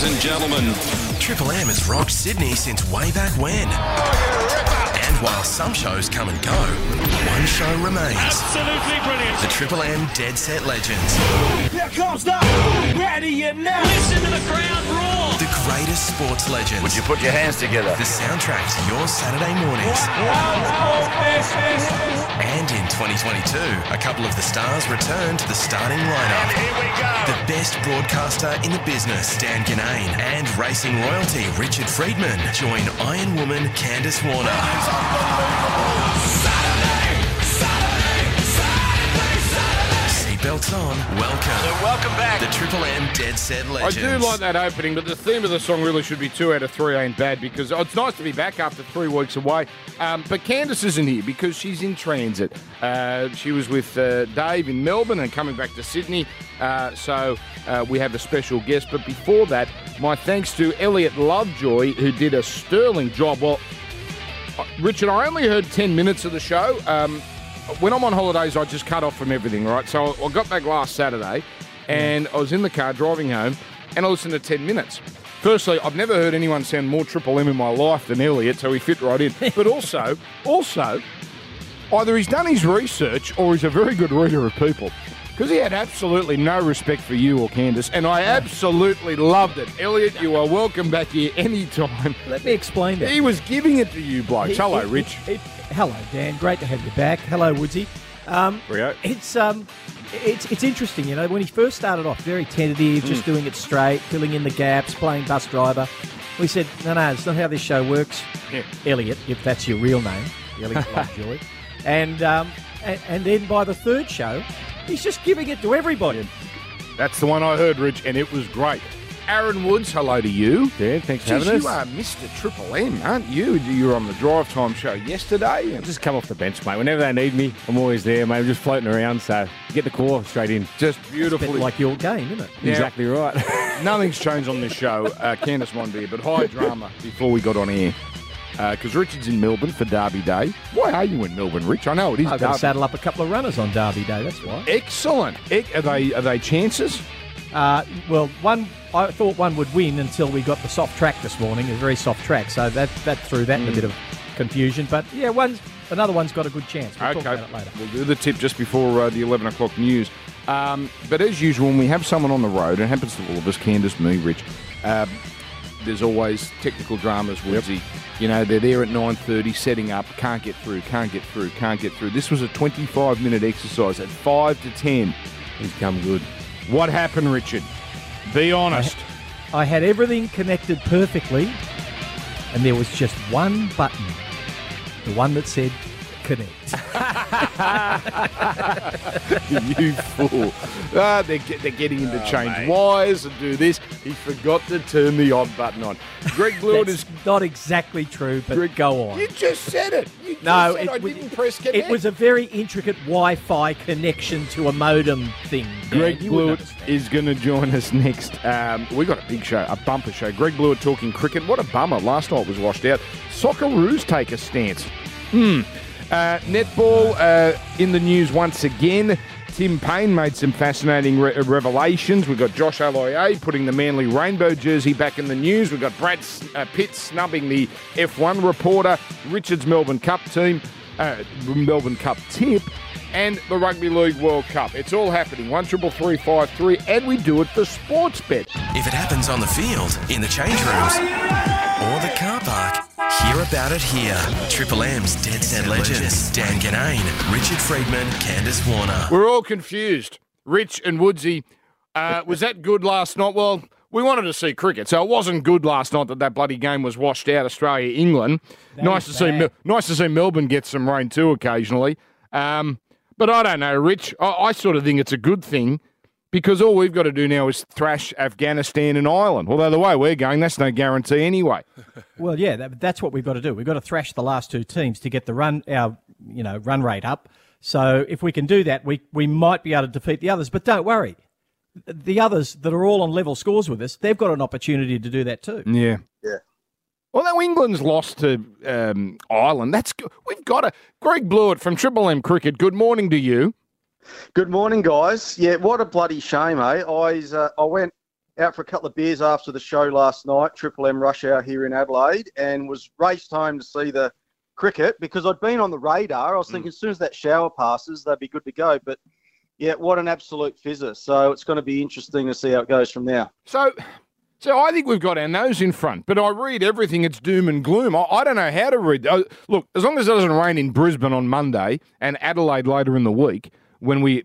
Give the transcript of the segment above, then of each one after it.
ladies and gentlemen. Triple M has rocked Sydney since way back when. And while some shows come and go, one show remains. Absolutely brilliant. The Triple M Dead Set Legends. Here comes the ready and now. Listen to the crowd roar. The greatest sports legends. Would you put your hands together? The soundtrack to your Saturday mornings. And in 2022, a couple of the stars return to the starting lineup. Here we go. The best broadcaster in the business, Dan Ginnane, and racing royalty, Richard Freedman, join Iron Woman Candice Warner. Seatbelts on, welcome. Welcome back. The Triple M Dead Set I do like that opening, but the theme of the song really should be two out of three ain't bad because oh, it's nice to be back after three weeks away. Um, but Candice isn't here because she's in transit. Uh, she was with uh, Dave in Melbourne and coming back to Sydney. Uh, so uh, we have a special guest. But before that, my thanks to Elliot Lovejoy, who did a sterling job. Well, uh, Richard, I only heard 10 minutes of the show. Um, when I'm on holidays, I just cut off from everything, right? So I got back last Saturday and I was in the car driving home and I listened to 10 minutes. Firstly, I've never heard anyone sound more Triple M in my life than Elliot, so he fit right in. But also, also, either he's done his research or he's a very good reader of people. Because he had absolutely no respect for you or Candice, and I absolutely loved it. Elliot, you are welcome back here anytime. Let me explain that. He was giving it to you, blokes. He- Hello, he- Rich. he- he- hello, Dan. Great to have you back. Hello, Woodsy. Um, Rio. it's um, it's it's interesting. You know, when he first started off, very tentative, just doing it straight, filling in the gaps, playing bus driver. We said, no, no, it's not how this show works. Yeah. Elliot, if that's your real name, Elliot Lovejoy. And um, and, and then by the third show, he's just giving it to everybody. That's the one I heard, Rich, and it was great. Aaron Woods, hello to you. Yeah, thanks for Jeez, having you are Mr. Triple M, aren't you? You were on the Drive Time show yesterday. and Just come off the bench, mate. Whenever they need me, I'm always there, mate. I'm just floating around, so get the core straight in. Just It's a bit beautifully. like your game, isn't it? Yeah. Exactly right. Nothing's changed on this show. Uh, Candice won beer, but high drama before we got on air. Because Richard's in Melbourne for Derby Day. Why are you in Melbourne, Rich? I know it is I've got to saddle up a couple of runners on Derby Day. That's why. Excellent. Are they are they chances? Uh, well, one I thought one would win until we got the soft track this morning. A very soft track, so that that threw that in a bit of confusion. But yeah, one's another one's got a good chance. We'll talk okay, about it later. we'll do the tip just before uh, the eleven o'clock news. Um, but as usual, when we have someone on the road, it happens to all of us, Candice, me, Rich. Um, there's always technical dramas, Woodsy. You know, they're there at 9.30 setting up, can't get through, can't get through, can't get through. This was a 25-minute exercise at 5 to 10. He's come good. What happened, Richard? Be honest. I had everything connected perfectly, and there was just one button, the one that said connect. you fool. Ah, they're, get, they're getting him to change wires and do this. He forgot to turn the on button on. Greg Blewett is... not exactly true, but go on. You just said it. You just No, said it I was- didn't press connect. It was a very intricate Wi-Fi connection to a modem thing. Greg Dan, you Blewett is going to join us next. Um, we got a big show, a bumper show. Greg Blewett talking cricket. What a bummer. Last night was washed out. Socceroos take a stance. Hmm. Uh, netball uh, in the news once again. Tim Paine made some fascinating re- revelations. We've got Josh Aloiai putting the Manly Rainbow jersey back in the news. We've got Brad S- uh, Pitt snubbing the F1 reporter. Richard's Melbourne Cup team, uh, Melbourne Cup tip, and the Rugby League World Cup. It's all happening. One triple three five three, and we do it for Sportsbet. If it happens on the field, in the change rooms, or the car park, hear about it here. Triple M's Dead Set Legends. Dan Ginnane, Richard Freedman, Candice Warner. We're all confused. Rich and Woodsy, uh, was that good last night? Well, we wanted to see cricket, so it wasn't good last night that that bloody game was washed out. Australia England. nice to is see. nice to see Melbourne get some rain too occasionally. Um, but I don't know, Rich. I, I sort of think it's a good thing because all we've got to do now is thrash Afghanistan and Ireland. Although the way we're going, that's no guarantee anyway. Well, yeah, that, that's what we've got to do. We've got to thrash the last two teams to get the run our you know run rate up. So if we can do that, we we might be able to defeat the others. But don't worry, the others that are all on level scores with us, they've got an opportunity to do that too. Yeah. Although England's lost to um, Ireland, that's good. We've got a Greg Blewett from Triple M Cricket. Good morning to you. Good morning, guys. Yeah, what a bloody shame, eh? I uh, I went out for a couple of beers after the show last night, Triple M rush hour here in Adelaide, and was raced home to see the cricket because I'd been on the radar. I was thinking as soon as that shower passes, they'd be good to go. But yeah, what an absolute fizzer. So it's going to be interesting to see how it goes from there. So, so I think we've got our nose in front, but I read everything. It's doom and gloom. I, I don't know how to read. Uh, look, as long as it doesn't rain in Brisbane on Monday and Adelaide later in the week, when we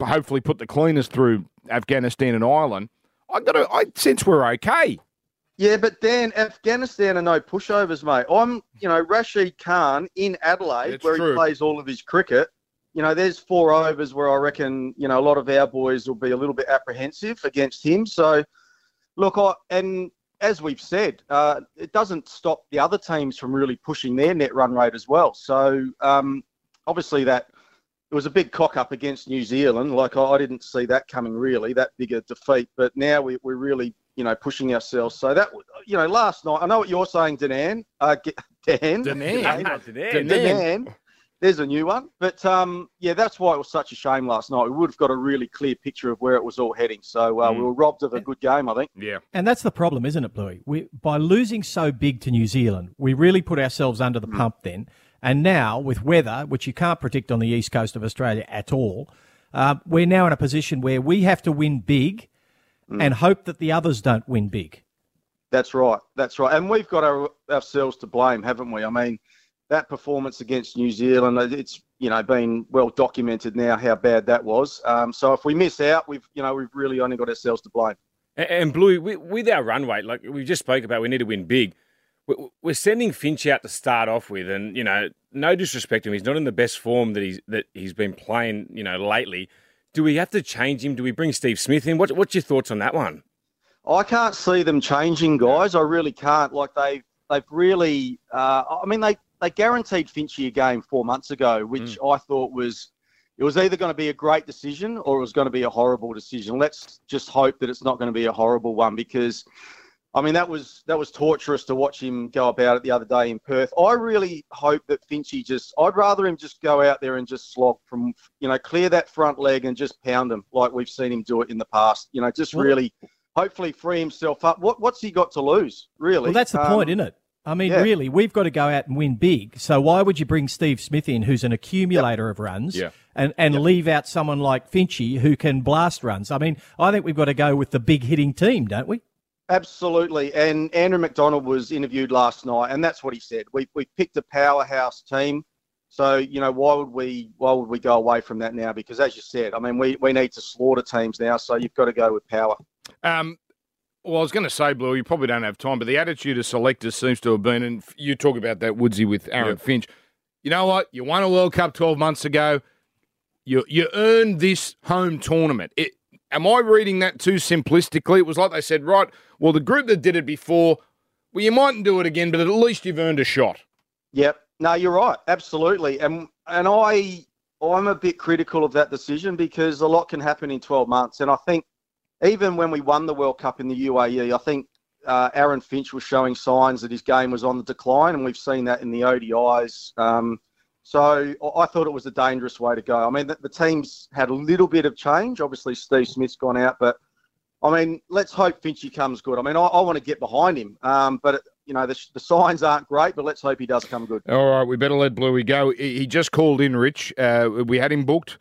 hopefully put the cleaners through Afghanistan and Ireland, I got to. I sense we're okay. Yeah, but Dan, Afghanistan are no pushovers, mate. I'm, you know, Rashid Khan in Adelaide, It's where true. he plays all of his cricket. You know, there's four overs where I reckon, you know, a lot of our boys will be a little bit apprehensive against him. So, look, I, and as we've said, uh, it doesn't stop the other teams from really pushing their net run rate as well. So, um, obviously, that it was a big cock up against New Zealand. Like I, I didn't see that coming really, that big a defeat. But now we, we're really, you know, pushing ourselves. So that, you know, last night, I know what you're saying, Danan. Uh, G- Dan. Danan. Danan. Danan. There's a new one. But um, yeah, that's why it was such a shame last night. We would have got a really clear picture of where it was all heading. So uh, we were robbed of a good game, I think. Yeah. And that's the problem, isn't it, Bluey? We, by losing so big to New Zealand, we really put ourselves under the pump then. And now, with weather, which you can't predict on the east coast of Australia at all, uh, we're now in a position where we have to win big and hope that the others don't win big. That's right. That's right. And we've got our, ourselves to blame, haven't we? I mean, that performance against New Zealand, it's you know been well documented now how bad that was. Um, so if we miss out, we've you know we've really only got ourselves to blame. And, and Blue, with, with our run rate, like we just spoke about, we need to win big. We- We're sending Finch out to start off with, and you know, no disrespect to him, he's not in the best form that he's that he's been playing, you know, lately. Do we have to change him? Do we bring Steve Smith in? What, what's your thoughts on that one? I can't see them changing, guys. I really can't. Like they they've really. Uh, I mean, they they guaranteed Finchy a game four months ago, which I thought was. It was either going to be a great decision or it was going to be a horrible decision. Let's just hope that it's not going to be a horrible one because, I mean, that was that was torturous to watch him go about it the other day in Perth. I really hope that Finchy just. I'd rather him just go out there and just slog from, you know, clear that front leg and just pound him like we've seen him do it in the past. You know, just really hopefully free himself up. What what's he got to lose, really? Well, that's the Um, point, isn't it? I mean, yeah. really, we've got to go out and win big. So why would you bring Steve Smith in, who's an accumulator of runs, Yeah. and, and leave out someone like Finchy, who can blast runs? I mean, I think we've got to go with the big hitting team, don't we? Absolutely. And Andrew McDonald was interviewed last night, and that's what he said. We we picked a powerhouse team. So, you know, why would we why would we go away from that now? Because as you said, I mean we, we need to slaughter teams now, so you've got to go with power. Um, well, I was going to say, Blue, you probably don't have time, but the attitude of selectors seems to have been, and you talk about that Woodsy with Aaron Finch. You know what? You won a World Cup 12 months ago. You you earned this home tournament. It, am I reading that too simplistically? It was like they said, right, well, the group that did it before, well, you mightn't do it again, but at least you've earned a shot. Yep. No, you're right. Absolutely. And and I I'm a bit critical of that decision because a lot can happen in 12 months. And I think even when we won the World Cup in the UAE, I think uh, Aaron Finch was showing signs that his game was on the decline, and we've seen that in the ODIs. Um, so I thought it was a dangerous way to go. I mean, the, the team's had a little bit of change. Obviously, Steve Smith's gone out, but I mean, let's hope Finchy comes good. I mean, I, I want to get behind him, um, but you know, the, the signs aren't great. But let's hope he does come good. All right, we better let Bluey go. He he just called in, Rich. Uh, we had him booked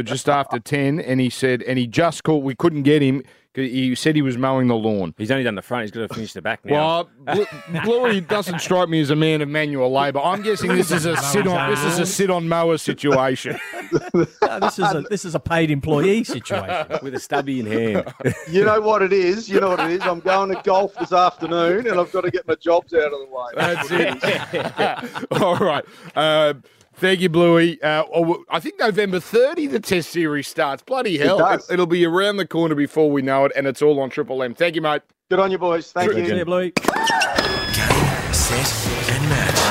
for just after 10, and he said, and he just called, we couldn't get him. 'cause He said he was mowing the lawn. He's only done the front. He's got to finish the back now. Well, Blu- Bluey doesn't strike me as a man of manual labour. I'm guessing this is a sit on this is a sit on mower situation. No, this is a this is a paid employee situation. with a stubby in hand. You know what it is. You know what it is. I'm going to golf this afternoon, and I've got to get my jobs out of the way. That's it. All right. Uh, thank you, Bluey. Uh, oh, I think November 30 the Test Series starts. Bloody hell! does. It, will be around the corner before we know it, and it's all on Triple M. Thank you, mate. Good on you, boys. Thank you. See you, Bluey. Game, set, and match.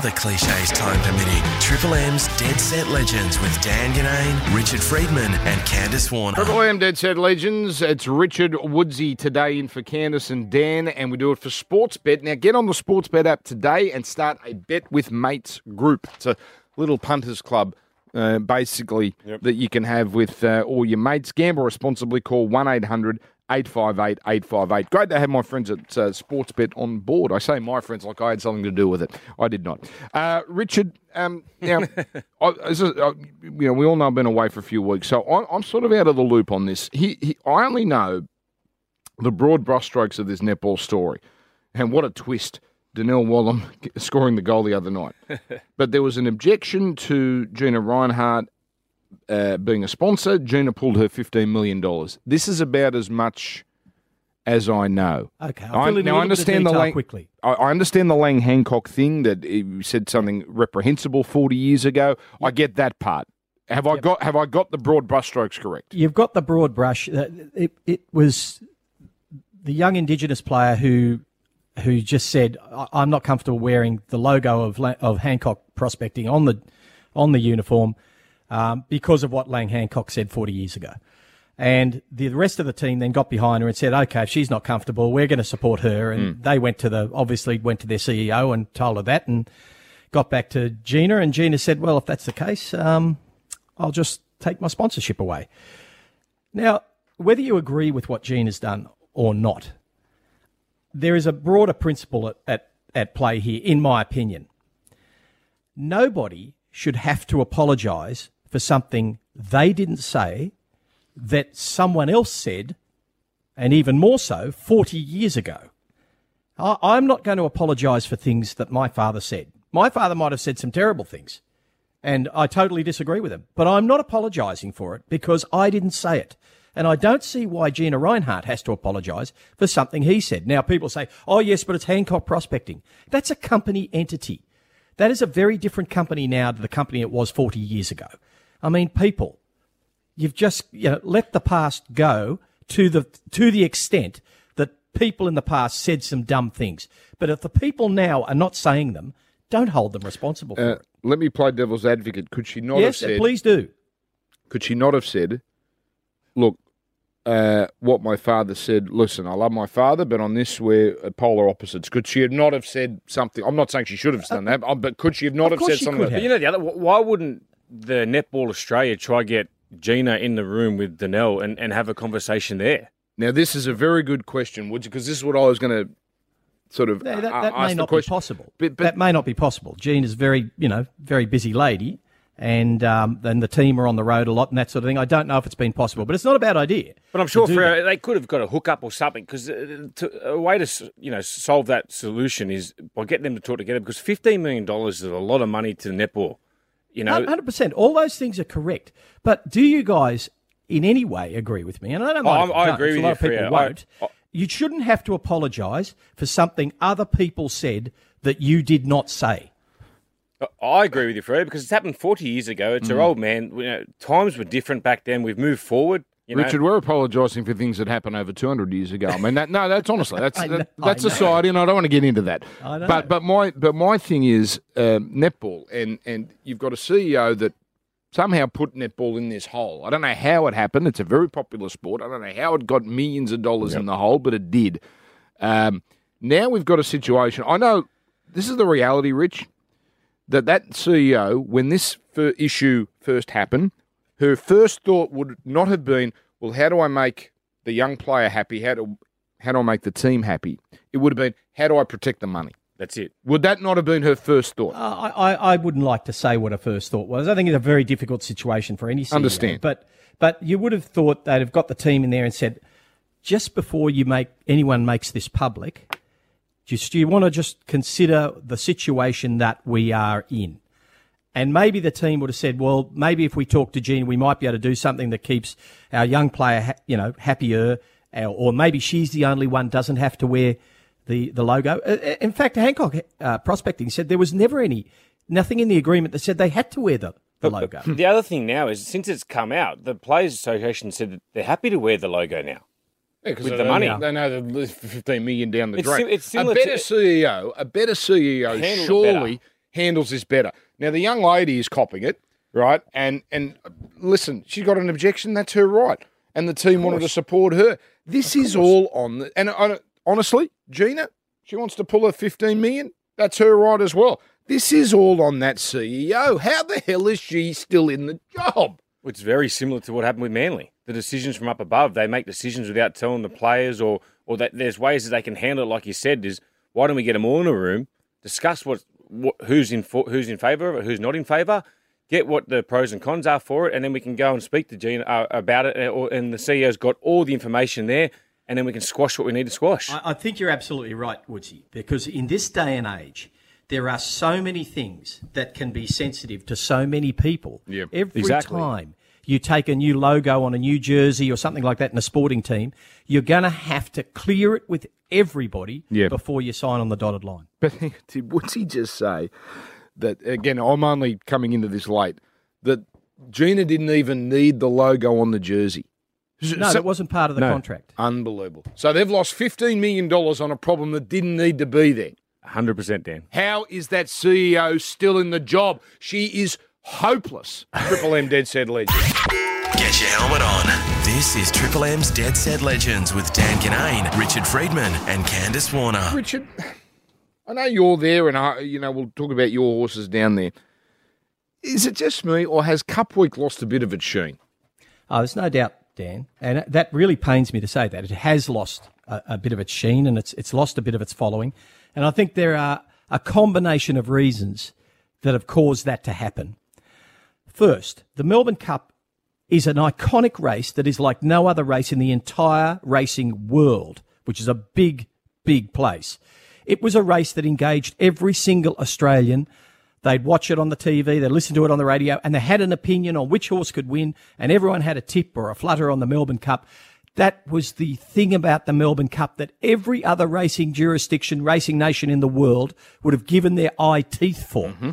And other cliches time permitting. Triple M's Dead Set Legends with Dan Ginnane, Richard Freedman, and Candice Warner. Triple M Dead Set Legends. It's Richard Woodsy today in for Candice and Dan, and we do it for Sportsbet. Now get on the Sportsbet app today and start a Bet with Mates group. It's a little punters club uh, basically, that you can have with uh, all your mates. Gamble responsibly. Call 1 800 858 858. Great to have my friends at uh, Sportsbet on board. I say my friends like I had something to do with it. I did not. Uh, Richard, um, now, I, this is, uh, you know, we all know I've been away for a few weeks, so I, I'm sort of out of the loop on this. He, he, I only know the broad brushstrokes of this netball story. And what a twist. Donnell Wallam scoring the goal the other night. but there was an objection to Gina Rinehart uh, being a sponsor. Gina pulled her $15 million. This is about as much as I know. Okay, I, I'll in now I little bit of understand the Lang, quickly. I, I understand the Lang Hancock thing that he said something reprehensible 40 years ago. I get that part. Have I got have I got the broad brushstrokes correct? You've got the broad brush. Uh, It, it was the young Indigenous player who who just said, "I- "I'm not comfortable wearing the logo of of Hancock Prospecting on the on the uniform um, because of what Lang Hancock said 40 years ago." And the rest of the team then got behind her and said, "Okay, if she's not comfortable, we're going to support her." And they went to the obviously went to their CEO and told her that, and got back to Gina, and Gina said, "Well, if that's the case, um, I'll just take my sponsorship away." Now, whether you agree with what Gene has done or not, there is a broader principle at, at, at play here, in my opinion. Nobody should have to apologise for something they didn't say that someone else said, and even more so, 40 years ago. I, I'm not going to apologise for things that my father said. My father might have said some terrible things and I totally disagree with him. But I'm not apologising for it because I didn't say it. And I don't see why Gina Rinehart has to apologise for something he said. Now, people say, oh, yes, but it's Hancock Prospecting. That's a company entity. That is a very different company now to the company it was 40 years ago. I mean, people, you've just you know, let the past go to the, to the extent that people in the past said some dumb things. But if the people now are not saying them, don't hold them responsible for Uh, it. let me play devil's advocate. Could she not Yes, have said? Yes please do. Could she not have said, "Look, uh, what my father said. Listen, I love my father, but on this we're uh, polar opposites." Could she have not have said something? I'm not saying she should have done that, uh, but could she have not Of have said she something? could like But you know the other. Why wouldn't the Netball Australia try get Gina in the room with Donnell and, and have a conversation there? Now, this is a very good question, Woods, because this is what I was going to sort of No, that, uh, that ask may the not be question. possible. But, but that may not be possible. Jean is very, you know, very busy lady, and um, then the team are on the road a lot and that sort of thing. I don't know if it's been possible, but it's not a bad idea. But I'm sure for that. they could have got a hookup or something because a way to you know solve that solution is by getting them to talk together because 15 million dollars is a lot of money to netball. You know, Hundred percent. All those things are correct. But do you guys, in any way, agree with me? And I don't Oh, I don't, agree with a lot you, of people. I- won't. I- you shouldn't have to apologise for something other people said that you did not say. I agree with you, Fred, because it's happened 40 years ago. It's Mm. our old man. You know, times were different back then. We've moved forward. You know, Richard, we're apologising for things that happened over 200 years ago. I mean, that, no, that's honestly that's know- that, that's society, and I don't want to get into that. But but my but my thing is um, netball, and and you've got a CEO that somehow put netball in this hole. I don't know how it happened. It's a very popular sport. I don't know how it got millions of dollars in the hole, but it did. Um, now we've got a situation. I know this is the reality, Rich that that CEO, when this issue first happened, her first thought would not have been, "Well, how do I make the young player happy? How do how do I make the team happy?" It would have been, "How do I protect the money?" that's it. Would that not have been her first thought? Uh, I, I, I wouldn't like to say what her first thought was. I think it's a very difficult situation for any CEO. Understand. But but you would have thought they'd have got the team in there and said, just before you make anyone makes this public, just you want to just consider the situation that we are in. And maybe the team would have said, well, maybe if we talk to Jean, we might be able to do something that keeps our young player, ha- you know, happier. Or- Or maybe she's the only one doesn't have to wear the, the logo. Uh, uh, In fact, Hancock uh, Prospecting said there was never any, nothing in the agreement that said they had to wear the, the logo. The other thing now is since it's come out, the Players Association said that they're happy to wear the logo now. Yeah, 'cause with they the know- money. they know the fifteen million down the It's drain. sim- it's a better to- CEO, a better CEO, Handle surely better. handles this better. Now the young lady is copying it, right? And and listen, she's got an objection. That's her right, and the team wanted to support her. This is all on the and uh, honestly, Gina, she wants to pull her fifteen million. That's her right as well. This is all on that CEO. How the hell is she still in the job? It's very similar to what happened with Manly. The decisions from up above, they make decisions without telling the players, or or that there's ways that they can handle it. Like you said, is why don't we get them all in a room, discuss what, what who's in for, who's in favour of it, who's not in favour, get what the pros and cons are for it, and then we can go and speak to Gina uh, about it. uh, Or, and the CEO's got all the information there, and then we can squash what we need to squash. I, I think you're absolutely right, Woodsy, because in this day and age, there are so many things that can be sensitive to so many people. Yep, Every exactly. time you take a new logo on a new jersey or something like that in a sporting team, you're going to have to clear it with everybody Yeah. before you sign on the dotted line. But did Woodsy just say that again? I'm only coming into this late. That Gina didn't even need the logo on the jersey. No, So- that wasn't part of the No. contract. Unbelievable. So they've lost $15 million on a problem that didn't need to be there. 100% Dan. How is that CEO still in the job? She is hopeless. Triple M Dead Set Legend. Get your helmet on. This is Triple M's Dead Set Legends with Dan Ginnane, Richard Freedman, and Candice Warner. Richard, I know you're there, and I, you know we'll talk about your horses down there. Is it just me, or has Cup Week lost a bit of its sheen? Oh, there's no doubt, Dan, and that really pains me to say that it has lost a, a bit of its sheen and it's it's lost a bit of its following, and I think there are a combination of reasons that have caused that to happen. First, the Melbourne Cup is an iconic race that is like no other race in the entire racing world, which is a big, big place. It was a race that engaged every single Australian. They'd watch it on the TV, they'd listen to it on the radio, and they had an opinion on which horse could win, and everyone had a tip or a flutter on the Melbourne Cup. That was the thing about the Melbourne Cup that every other racing jurisdiction, racing nation in the world would have given their eye teeth for. Mm-hmm.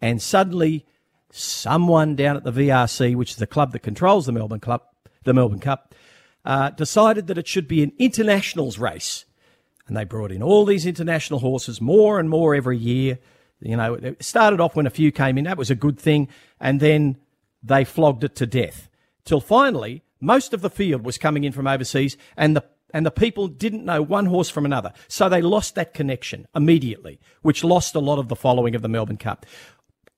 And suddenly, someone down at the VRC, which is the club that controls the Melbourne Club, the Melbourne Cup, uh, decided that it should be an internationals race, and they brought in all these international horses, more and more every year. You know, it started off when a few came in, that was a good thing, and then they flogged it to death. Till finally most of the field was coming in from overseas, and the and the people didn't know one horse from another, so they lost that connection immediately, which lost a lot of the following of the Melbourne Cup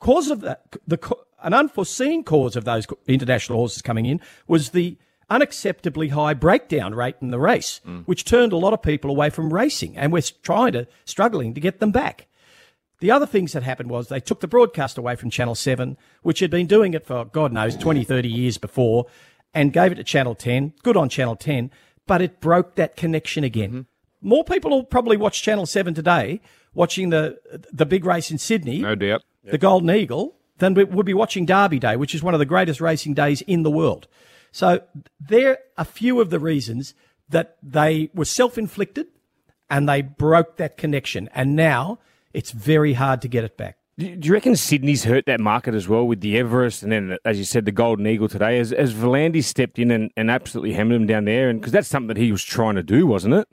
cause of that, the an unforeseen cause of those international horses coming in was the unacceptably high breakdown rate in the race, mm. which turned a lot of people away from racing, and we're trying to struggling to get them back. The other things that happened was they took the broadcast away from Channel 7, which had been doing it for, God knows, 20, 30 years before, and gave it to Channel 10. Good on Channel 10, but it broke that connection again. Mm-hmm. More people will probably watch Channel 7 today, watching the, the big race in Sydney No doubt. The Golden Eagle then we would be watching Derby Day, which is one of the greatest racing days in the world. So there are a few of the reasons that they were self-inflicted and they broke that connection. And now it's very hard to get it back. Do you reckon Sydney's hurt that market as well with the Everest and then, as you said, the Golden Eagle today? As, as V'landys stepped in and, and absolutely hammered him down there, and because that's something that he was trying to do, wasn't it?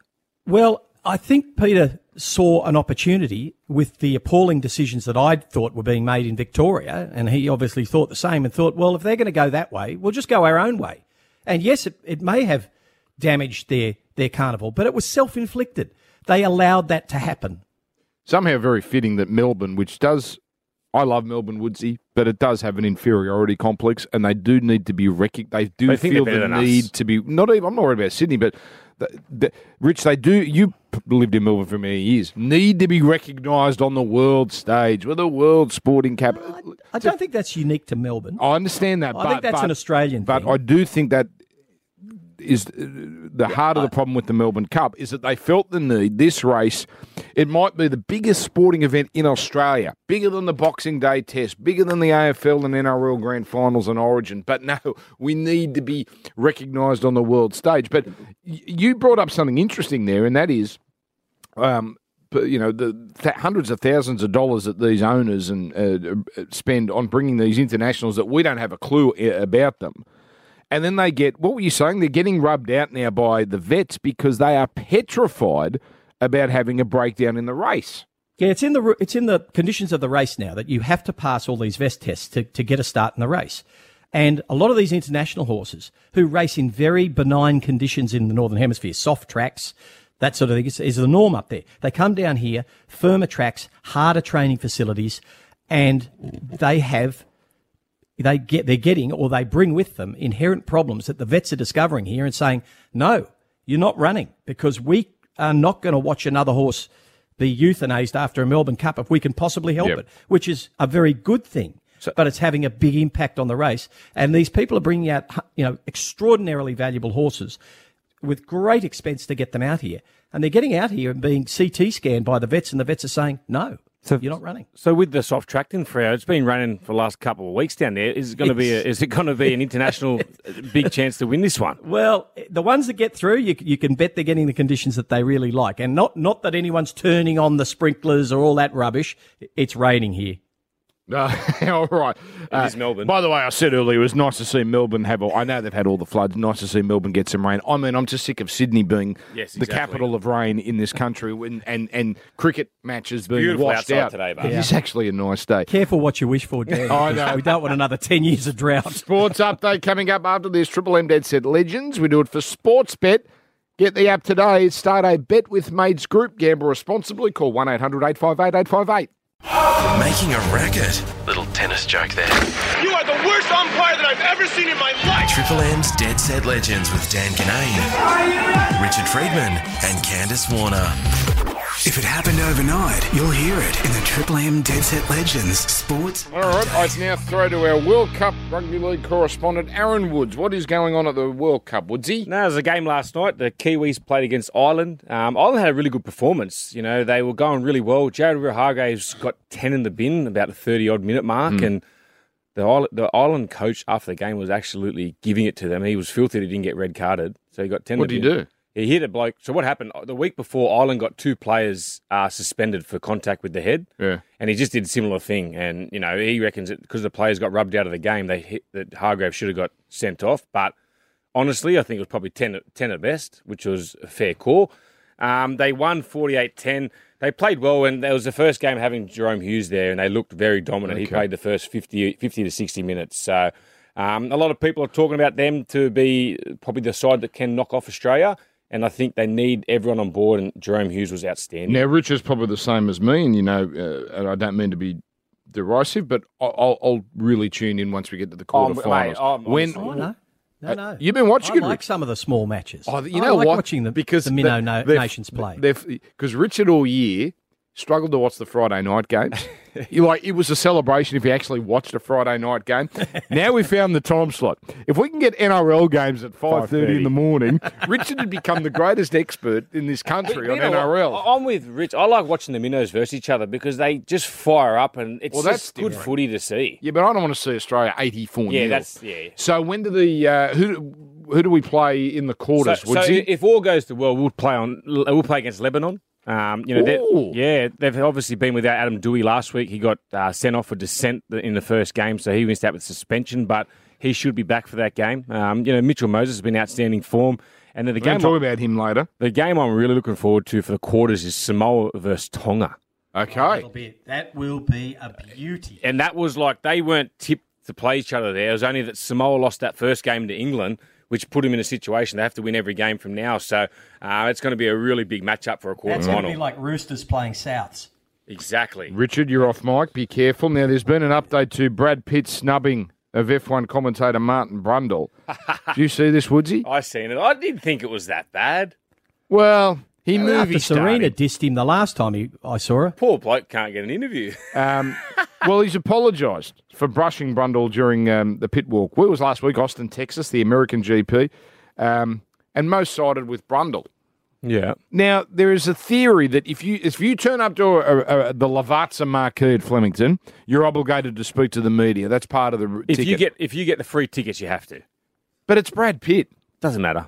Well, I think Peter saw an opportunity with the appalling decisions that I thought were being made in Victoria, and he obviously thought the same and thought, well, if they're going to go that way, we'll just go our own way. And yes, it, it may have damaged their, their carnival, but it was self inflicted. They allowed that to happen. Somehow very fitting that Melbourne, which does, I love Melbourne Woodsy, but it does have an inferiority complex, and they do need to be recognized. They do They feel the need us. to be. Not even. I'm not worried about Sydney, but the, the, Rich, they do. You lived in Melbourne for many years. Need to be recognised on the world stage with a world sporting cap. I don't think that's unique to Melbourne. I understand that. I but, think that's but- an Australian But thing. I do think that is uh, the heart of the problem with the Melbourne Cup is that they felt the need. This race, it might be the biggest sporting event in Australia, bigger than the Boxing Day Test, bigger than the AFL and NRL Grand Finals and Origin. But no, we need to be recognised on the world stage. But you brought up something interesting there, and that is um, you know, the th- hundreds of thousands of dollars that these owners and uh, spend on bringing these internationals that we don't have a clue about them. And then they get, what were you saying? They're getting rubbed out now by the vets because they are petrified about having a breakdown in the race. Yeah, it's in the it's in the conditions of the race now that you have to pass all these vest tests to, to get a start in the race. And a lot of these international horses who race in very benign conditions in the northern hemisphere, soft tracks, That sort of thing is, is the norm up there. They come down here, firmer tracks, harder training facilities, and they have they get they're getting or they bring with them inherent problems that the vets are discovering here and saying, no, you're not running because we are not going to watch another horse be euthanized after a Melbourne Cup if we can possibly help Yep. it, which is a very good thing. but it's having a big impact on the race, and these people are bringing out, you know, extraordinarily valuable horses with great expense to get them out here, and they're getting out here and being CT scanned by the vets, and the vets are saying, no, you're not running. So with the soft track in Freo, it's been running for the last couple of weeks down there. Is it going to be a, is it going to be an international big chance to win this one? Well, the ones that get through, you, you can bet they're getting the conditions that they really like. And not, not that anyone's turning on the sprinklers or all that rubbish. It's raining here. Uh, all right. Uh, is Melbourne. By the way, I said earlier it was nice to see Melbourne have. All, I know they've had all the floods. Nice to see Melbourne get some rain. I mean, I'm just sick of Sydney being Yes, the capital of rain in this country, when, and and cricket matches being beautiful washed outside out today, but- It is actually a nice day. Careful what you wish for, Dan. I because know. We don't want another 10 years of drought. Sports update coming up after this Triple M Dead Set Legends. We do it for Sportsbet. Get the app today. Start a bet with Mates Group. Gamble responsibly. Call 1 800 858 858. Making a racket. Little tennis joke there. You are the worst umpire that I've ever seen in my life. Triple M's Dead Set Legends with Dan Ginnane, Richard Freedman, and Candice Warner. If it happened overnight, you'll hear it in the Triple M Dead Set Legends Sports. All right, I now throw to our World Cup Rugby League correspondent, Aaron Woods. What is going on at the World Cup, Woodsy? No, there was a game last night. The Kiwis played against Ireland. Um, Ireland had a really good performance. You know, they were going really well. Jared Hargreaves got 10 in the bin, about the 30 odd minute mark. Hmm. And the Ireland, the Ireland coach after the game was absolutely giving it to them. He was filthy he didn't get red carded. So he got 10 What did he do? He hit a bloke. So what happened? The week before, Ireland got two players uh, suspended for contact with the head. Yeah. And he just did a similar thing. And, you know, he reckons that because the players got rubbed out of the game, they hit that Hargrave should have got sent off. But honestly, I think it was probably 10, at- 10 at best, which was a fair call. Um, they won 48 10. They played well, and that was the first game having Jahrome Hughes there, and they looked very dominant. He played the first 50, 50 to 60 minutes. So um, a lot of people are talking about them to be probably the side that can knock off Australia. And I think they need everyone on board, and Jahrome Hughes was outstanding. Now, Rich is probably the same as me, and you know, uh, and I don't mean to be derisive, but I'll, I'll, I'll really tune in once we get to the Oh, mate, quarterfinals. When Oh, no. No, no. you've been watching I it, like Rich? some of the small matches. Oh, you I know like what? watching the, because the Minnow they- no, Nations play. Because Richard all year struggled to watch the Friday night games. you like it was a celebration if you actually watched a Friday night game. now we found the time slot. If we can get NRL games at five thirty in the morning, Richard had become the greatest expert in this country on You know what? NRL. I'm with Rich. I like watching the minnows versus each other because they just fire up, and it's Well, that's just good different. footy to see. Yeah, but I don't want to see Australia eighty four. Yeah, that's yeah. So when do the uh, who who do we play in the So, quarters? so Woodsy? if all goes to well, we'll play on. We'll play against Lebanon. Um, you know, they're- yeah, they've obviously been without Adam Doueihi last week. He got uh, sent off for dissent in the first game, so he missed out with suspension. But he should be back for that game. Um, you know, Mitchell Moses has been outstanding form, and then the We're going game to talk about him later. the game I'm really looking forward to for the quarters is Samoa versus Tonga. Okay. That'll be, that will be a beauty. and that was like they weren't tipped to play each other there. It was only that Samoa lost that first game to England, which put them in a situation they have to win every game from now. So uh, it's going to be a really big matchup for a quarter That's going to be like Roosters playing Souths. exactly. Richard, you're off mic. Be careful. Now, there's been an update to Brad Pitt snubbing of F1 commentator Martin Brundle. Do you see this, Woodsy? I seen it. I didn't think it was that bad. Well, he After movie Serena started. dissed him the last time he, I saw her. Poor bloke can't get an interview. Um, well, he's apologised for brushing Brundle during um, the pit walk. Where was last week? Austin, Texas, the American GP. Um, and most sided with Brundle. yeah. Now, there is a theory that if you if you turn up to a, a, a, the Lavazza marquee at Flemington, you're obligated to speak to the media. That's part of the If ticket. you get if you get the free tickets, you have to. but it's Brad Pitt. Doesn't matter.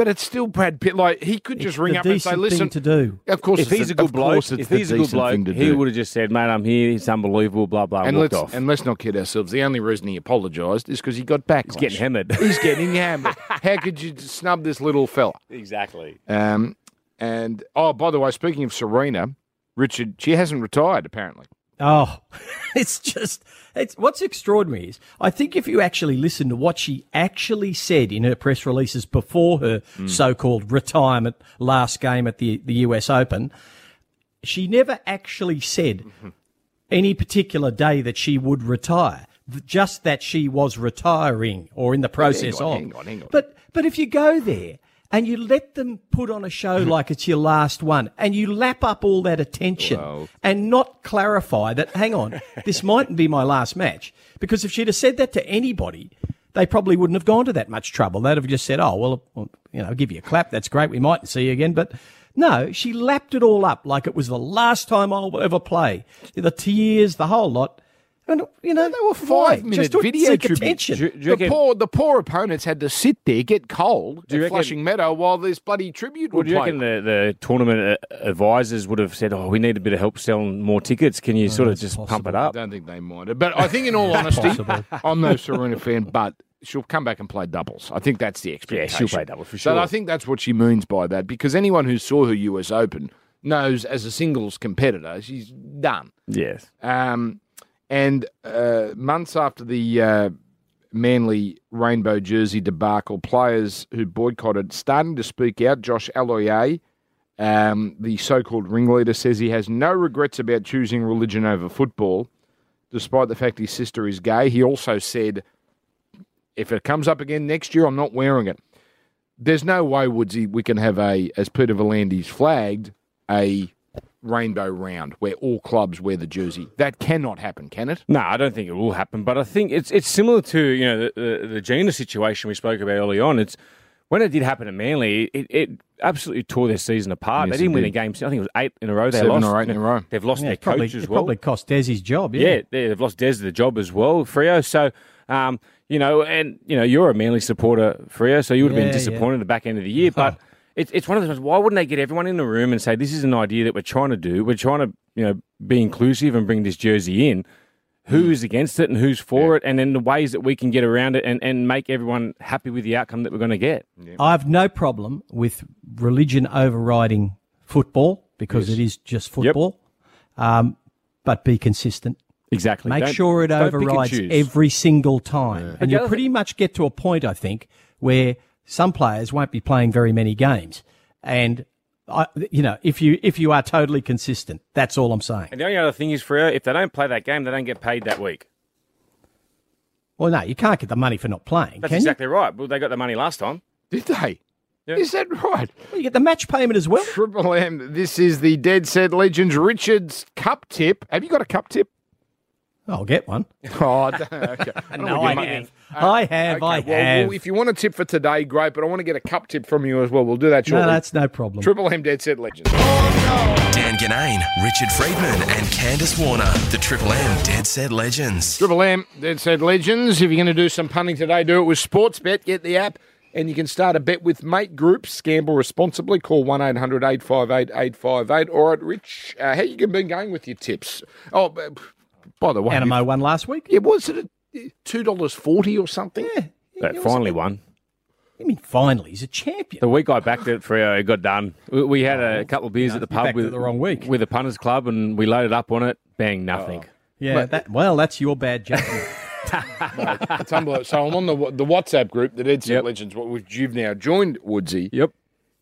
But it's still Brad Pitt. Like he could just It's ring up and say, decent "Listen, thing to do. Of course, If he's a good bloke, if he's a good bloke, he would have just said, "Mate, I'm here. It's unbelievable." Blah blah. And walked let's off. and let's not kid ourselves. The only reason he apologised is because he got back. He's getting hammered. He's getting hammered. How could you snub this little fella? exactly. Um, and oh, by the way, speaking of Serena, Richard, she hasn't retired apparently. Oh, it's just, it's what's extraordinary is I think if you actually listen to what she actually said in her press releases before her mm. so-called retirement last game at the, the US Open, she never actually said mm-hmm. any particular day that she would retire. Just that she was retiring or in the process on, of. hang on, hang on. But but if you go there and you let them put on a show like it's your last one, and you lap up all that attention Well- and not clarify that, hang on, this mightn't be my last match, because if she'd have said that to anybody. They probably wouldn't have gone to that much trouble. They'd have just said, "Oh, well, well, you know, give you a clap. That's great. We might see you again." But no, she lapped it all up like it was the last time I'll ever play. The tears, the whole lot. And you know, They were five minute just to video seek tributes. attention. Do do you The reckon- poor, the poor opponents had to sit there, get cold Do you at reckon- Flushing Meadow while this bloody tribute Well, would do you play. reckon the, the tournament uh, advisors would have said, "Oh, we need a bit of help selling more tickets. Can you sort of that's just pump possible. it I up?" don't think they minded. But I think, in all honesty, I'm no Serena fan, but she'll come back and play doubles. I think that's the Yeah, expectation. she'll play doubles for But sure. I think that's what she means by that because anyone who saw her US Open knows as a singles competitor, she's done. yes. Um, and uh, months after the uh, Manly rainbow jersey debacle, players who boycotted starting to speak out. Josh Aloiai, um, the so-called ringleader, says he has no regrets about choosing religion over football, despite the fact his sister is gay. He also said, "If it comes up again next year, I'm not wearing it." There's no way, Woodsy, we can have a, as Peter V'landys flagged, a rainbow round where all clubs wear the jersey. That cannot happen, can it? No, I don't think it will happen. But I think it's it's similar to you know the the, the Gina situation we spoke about early on. It's when it did happen at Manly, it, it absolutely tore their season apart. Yes, they didn't win did. a game. I think it was eight in a row. They Seven lost. or eight in a row. They've lost Yeah, their it probably, coach as well. probably cost Des his job. Yeah. Yeah, they- they've lost Des the job as well, Frio. So, um, you know, and you know, you're a Manly supporter, Frio, so you would have Yeah, been disappointed at the back end of the year. But it's it's one of those. ones, Why wouldn't they get everyone in the room and say this is an idea that we're trying to do? We're trying to you know be inclusive and bring this jersey in. Who is against it and who's for it, and then the ways that we can get around it and, and make everyone happy with the outcome that we're going to get. I've no problem with religion overriding football because it is just football. Um, but be consistent. Exactly. Make Don't- sure it don't pick and overrides every single time. And the you pretty much get to a point, I think, where some players won't be playing very many games. And, I, you know, if you if you are totally consistent, that's all I'm saying. And the only other thing is, Frio, if they don't play that game, they don't get paid that week. Well, no, you can't get the money for not playing, That's can exactly right. Well, they got the money last time. Did they? Yeah. Is that right? you? Well, you get the match payment as well. Triple M. This is the Dead Set Legends Richards Cup tip. Have you got a cup tip? I'll get one. Oh, I okay. I don't No, I have. money. I have. Okay, I well, have. well, if you want a tip for today, great. But I want to get a cup tip from you as well. We'll do that no, that's no problem. Triple M Dead Set Legends. Dan Ginnane, Richard Freedman, and Candice Warner, the Triple M Dead Set Legends. Triple M Dead Set Legends. If you're going to do some punting today, do it with Sportsbet. Get the app. And you can start a bet with mate groups. Gamble responsibly. Call 1 800 858 858. All right, Rich, uh, how you been going with your tips? Oh, uh, by the way, Anamoe won last week. Yeah, was it two dollars forty or something? Yeah. That finally won. I mean, finally, he's a champion. The week I backed it for uh, it got done. We, we had a couple of beers Oh, you at the pub with it the wrong week. with the punters club, and we loaded up on it. Bang, nothing. Yeah, that, well, that's your bad judgment. It's. So I'm on the the WhatsApp group, the Dead Set Yep. Legends, which you've now joined, Woodsy. Yep.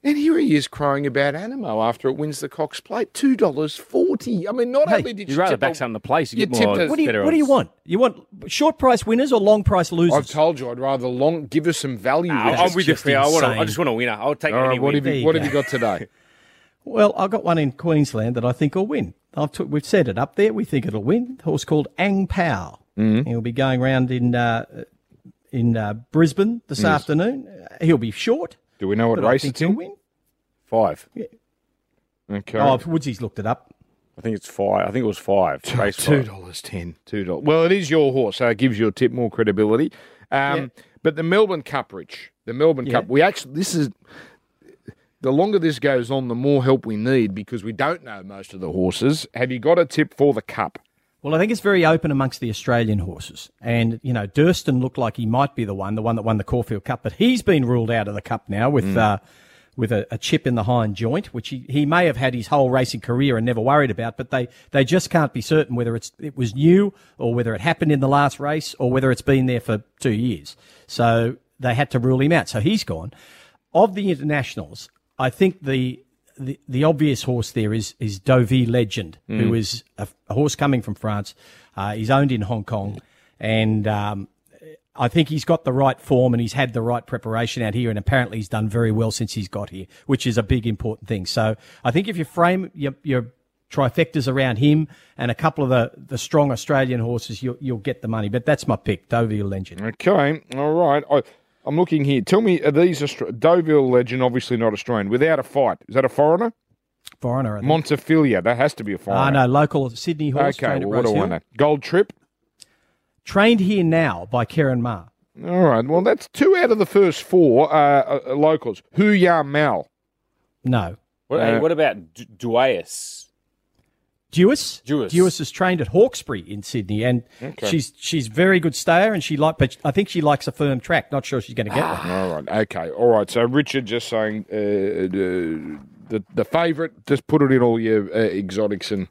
And here he is crying about Anamoe after it wins the Cox Plate, two dollars forty. I mean, not Hey, only did You'd you rather tip back a- something to place. You You get more. tipped it. what do you better What do you want? You want short price winners or long price losers? I've told you I'd rather long give us some value. I- Richard. I'm with you, just I, want insane. I just want to win. I'll take All right, any what win. have you you what go. have you got today? well, I've got one in Queensland that I think will win. I've took, we've set it up there. We think it'll win. A horse called Ang Pao. Mm-hmm. He'll be going around in uh, in uh, Brisbane this afternoon. Uh, He'll be short, Do we know what but I race think it's he'll in? win. Five. Yeah. Okay. Oh, Woodsy's looked it up. I think it's five. I think it was five. Race Two dollars ten. Two dollars. Well, it is your horse, so it gives your tip more credibility. Um, But the Melbourne Cup, Rich, the Melbourne Yeah. Cup. We actually this is the longer this goes on, the more help we need because we don't know most of the horses. Have you got a tip for the Cup? Well, I think it's very open amongst the Australian horses. And, you know, Durston looked like he might be the one, the one that won the Caulfield Cup, but he's been ruled out of the Cup now with, uh, with a, a chip in the hind joint, which he, he may have had his whole racing career and never worried about, but they, they just can't be certain whether it's it was new or whether it happened in the last race or whether it's been there for two years. So they had to rule him out. So he's gone. Of the internationals, I think the the, the obvious horse there is is Deauville Legend, who is a, a horse coming from France. Uh, he's owned in Hong Kong, and um, I think he's got the right form and he's had the right preparation out here, and apparently he's done very well since he's got here, which is a big important thing. So I think if you frame your, your trifectas around him and a couple of the, the strong Australian horses, you'll, you'll get the money. But that's my pick, Deauville Legend. Okay, all right. I, I'm looking here. Tell me, are these Austra- Deauville legend? Obviously not Australian. Without a fight, is that a foreigner? Foreigner, I think. Montefilia, that has to be a foreigner. Ah, foreigner. no, local Sydney horse. okay, well, what do I know? Gold Trip. Trained here now by Ciaron Maher. All right. Well, that's two out of the first four uh, uh, locals. Hoo Ya Mal. No. What, hey, what about Du- Duais? Dewis. Duais. Duais is trained at Hawkesbury in Sydney, and she's she's very good stayer, and she like, but I think she likes a firm track. Not sure she's going to get one. All right. Okay. All right. So Richard just saying uh, the the, the favourite. Just put it in all your uh, exotics, and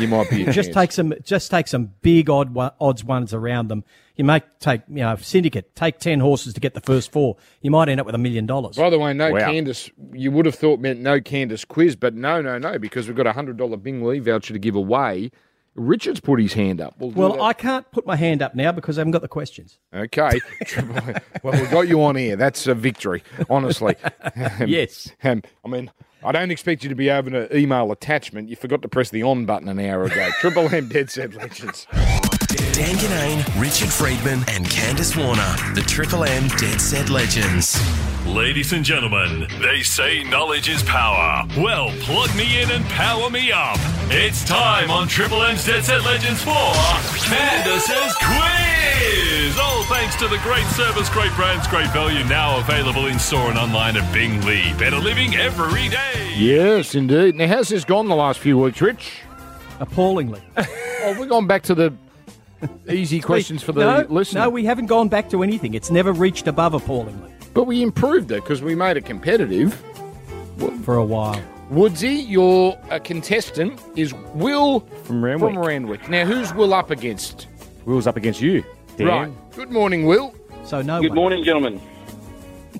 you might be Just take some, just take some big odd odds ones around them. You might take, you know, syndicate. Take ten horses to get the first four. You might end up with a million dollars. By the way, no Wow. Candice. You would have thought meant no Candice quiz, but no, no, no, because we've got a hundred dollar Bing Lee voucher to give away. Richard's put his hand up. We'll, Well. I can't put my hand up now because I haven't got the questions. Okay. well, we got you on air. That's a victory, honestly. Yes. Um, I mean, I don't expect you to be able to email attachment. You forgot to press the on button an hour ago. Triple M Dead Set Legends. Dan Ginnane, Richard Freedman, and Candice Warner. The Triple M Dead Set Legends. Ladies and gentlemen, they say knowledge is power. Well, plug me in and power me up. It's time on Triple M's Dead Set Legends 4 Candice's Quiz! All thanks to the great service, great brands, great value, now available in store and online at Bing Lee. Better living every day. Yes, indeed. Now, how's this gone the last few weeks, Rich? Appallingly. Oh, we've gone back to the easy questions for the no, listener. No, we haven't gone back to anything. It's never reached above appallingly but we improved it because we made it competitive. for a while. Woodsy, your uh, contestant is Will From Randwick. From Randwick. Now, who's Will up against? Will's up against you. Dan. Right. Good morning, Will. So no Good one. morning, gentlemen.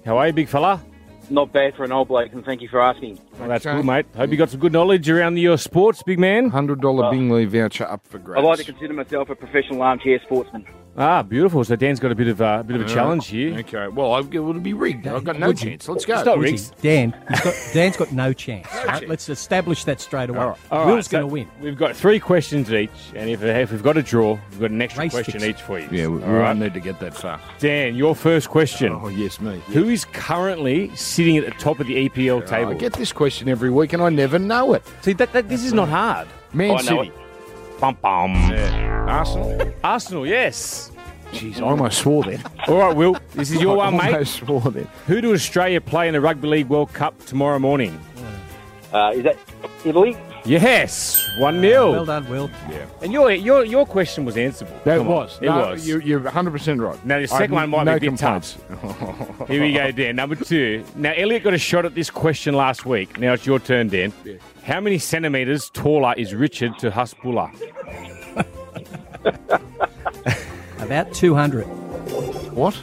How are you, big fella? Not bad for an old bloke, and thank you for asking. Well, that's Okay. good, mate. Hope you got some good knowledge around your sports, big man. Hundred dollar Bing Lee voucher up for grabs. I like to consider myself a professional armchair sportsman. Ah, beautiful. So Dan's got a bit of uh, a bit of a challenge here. Okay. Well, I've, it'll be rigged. I've got no Would you? chance. Let's go. It's not Woodsy, rigged. Dan, he's got, Dan's got no chance. right? Let's establish that straight away. All right, Will's so going to win. We've got three questions each, and if, if we've got a draw, we've got an extra Race question fix. each for you. Yeah, we, we All right. won't need to get that far. Dan, your first question. Oh, yes, me. Who is currently sitting at the top of the EPL table? I get this question every week and I never know it. See, that, that, this is not hard. Man Oh, I know City. Bum, bum. Arsenal. Arsenal, yes. Jeez, I almost swore then. All right, Will, this is your I one, mate. I almost swore then. Who do Australia play in the Rugby League World Cup tomorrow morning? Uh, is that Italy? Yes, 1 0. Well done, Will. Yeah. And your, your, your question was answerable. That Come on. was. It No, was. You, you're 100% right. Now, the I second have one might no be a bit complaints. Here we go, Dan. Number two. Now, Elliot got a shot at this question last week. Now it's your turn, Dan. How many centimetres taller is Richard to Hasbulla? About 200. What?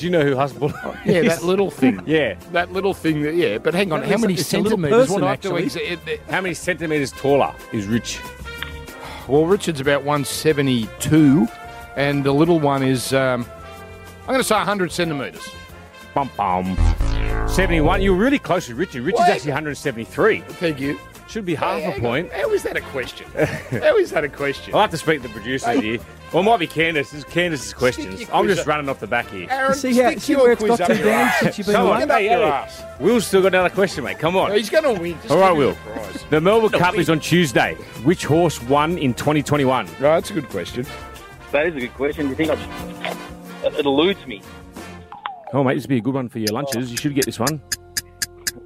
Do you know who Hasbulla Yeah, that little thing. Yeah. That little thing. That, yeah, but hang on. How many a- it's a little centimetres? person, What I have actually. exa- it- it- How many centimetres taller is Rich? Well, Richard's about 172, and the little one is, um, I'm going to say 100 centimetres. Bum bum. 71. You were really close with Richard. Richard's What? actually 173. Thank you. Should be half a point. How is that a question? How is that a question? I'll have to speak to the producer here. Well, it might be Candice. It's Candice's questions. I'm just up. running off the back here. Aaron, See how, stick see your where it's quiz got up to, your Dan, ass. since you've been Come on, away? Get up Hey, your hey. ass. Will's still got another question, mate. Come on. No, he's going to win. Just All right, Will. the. The Melbourne Cup is on Tuesday. Which horse won in 2021? Right, that's a good question. That is a good question. Do you think I, it, it eludes me? Oh, mate, this would be a good one for your lunches. You should get this one.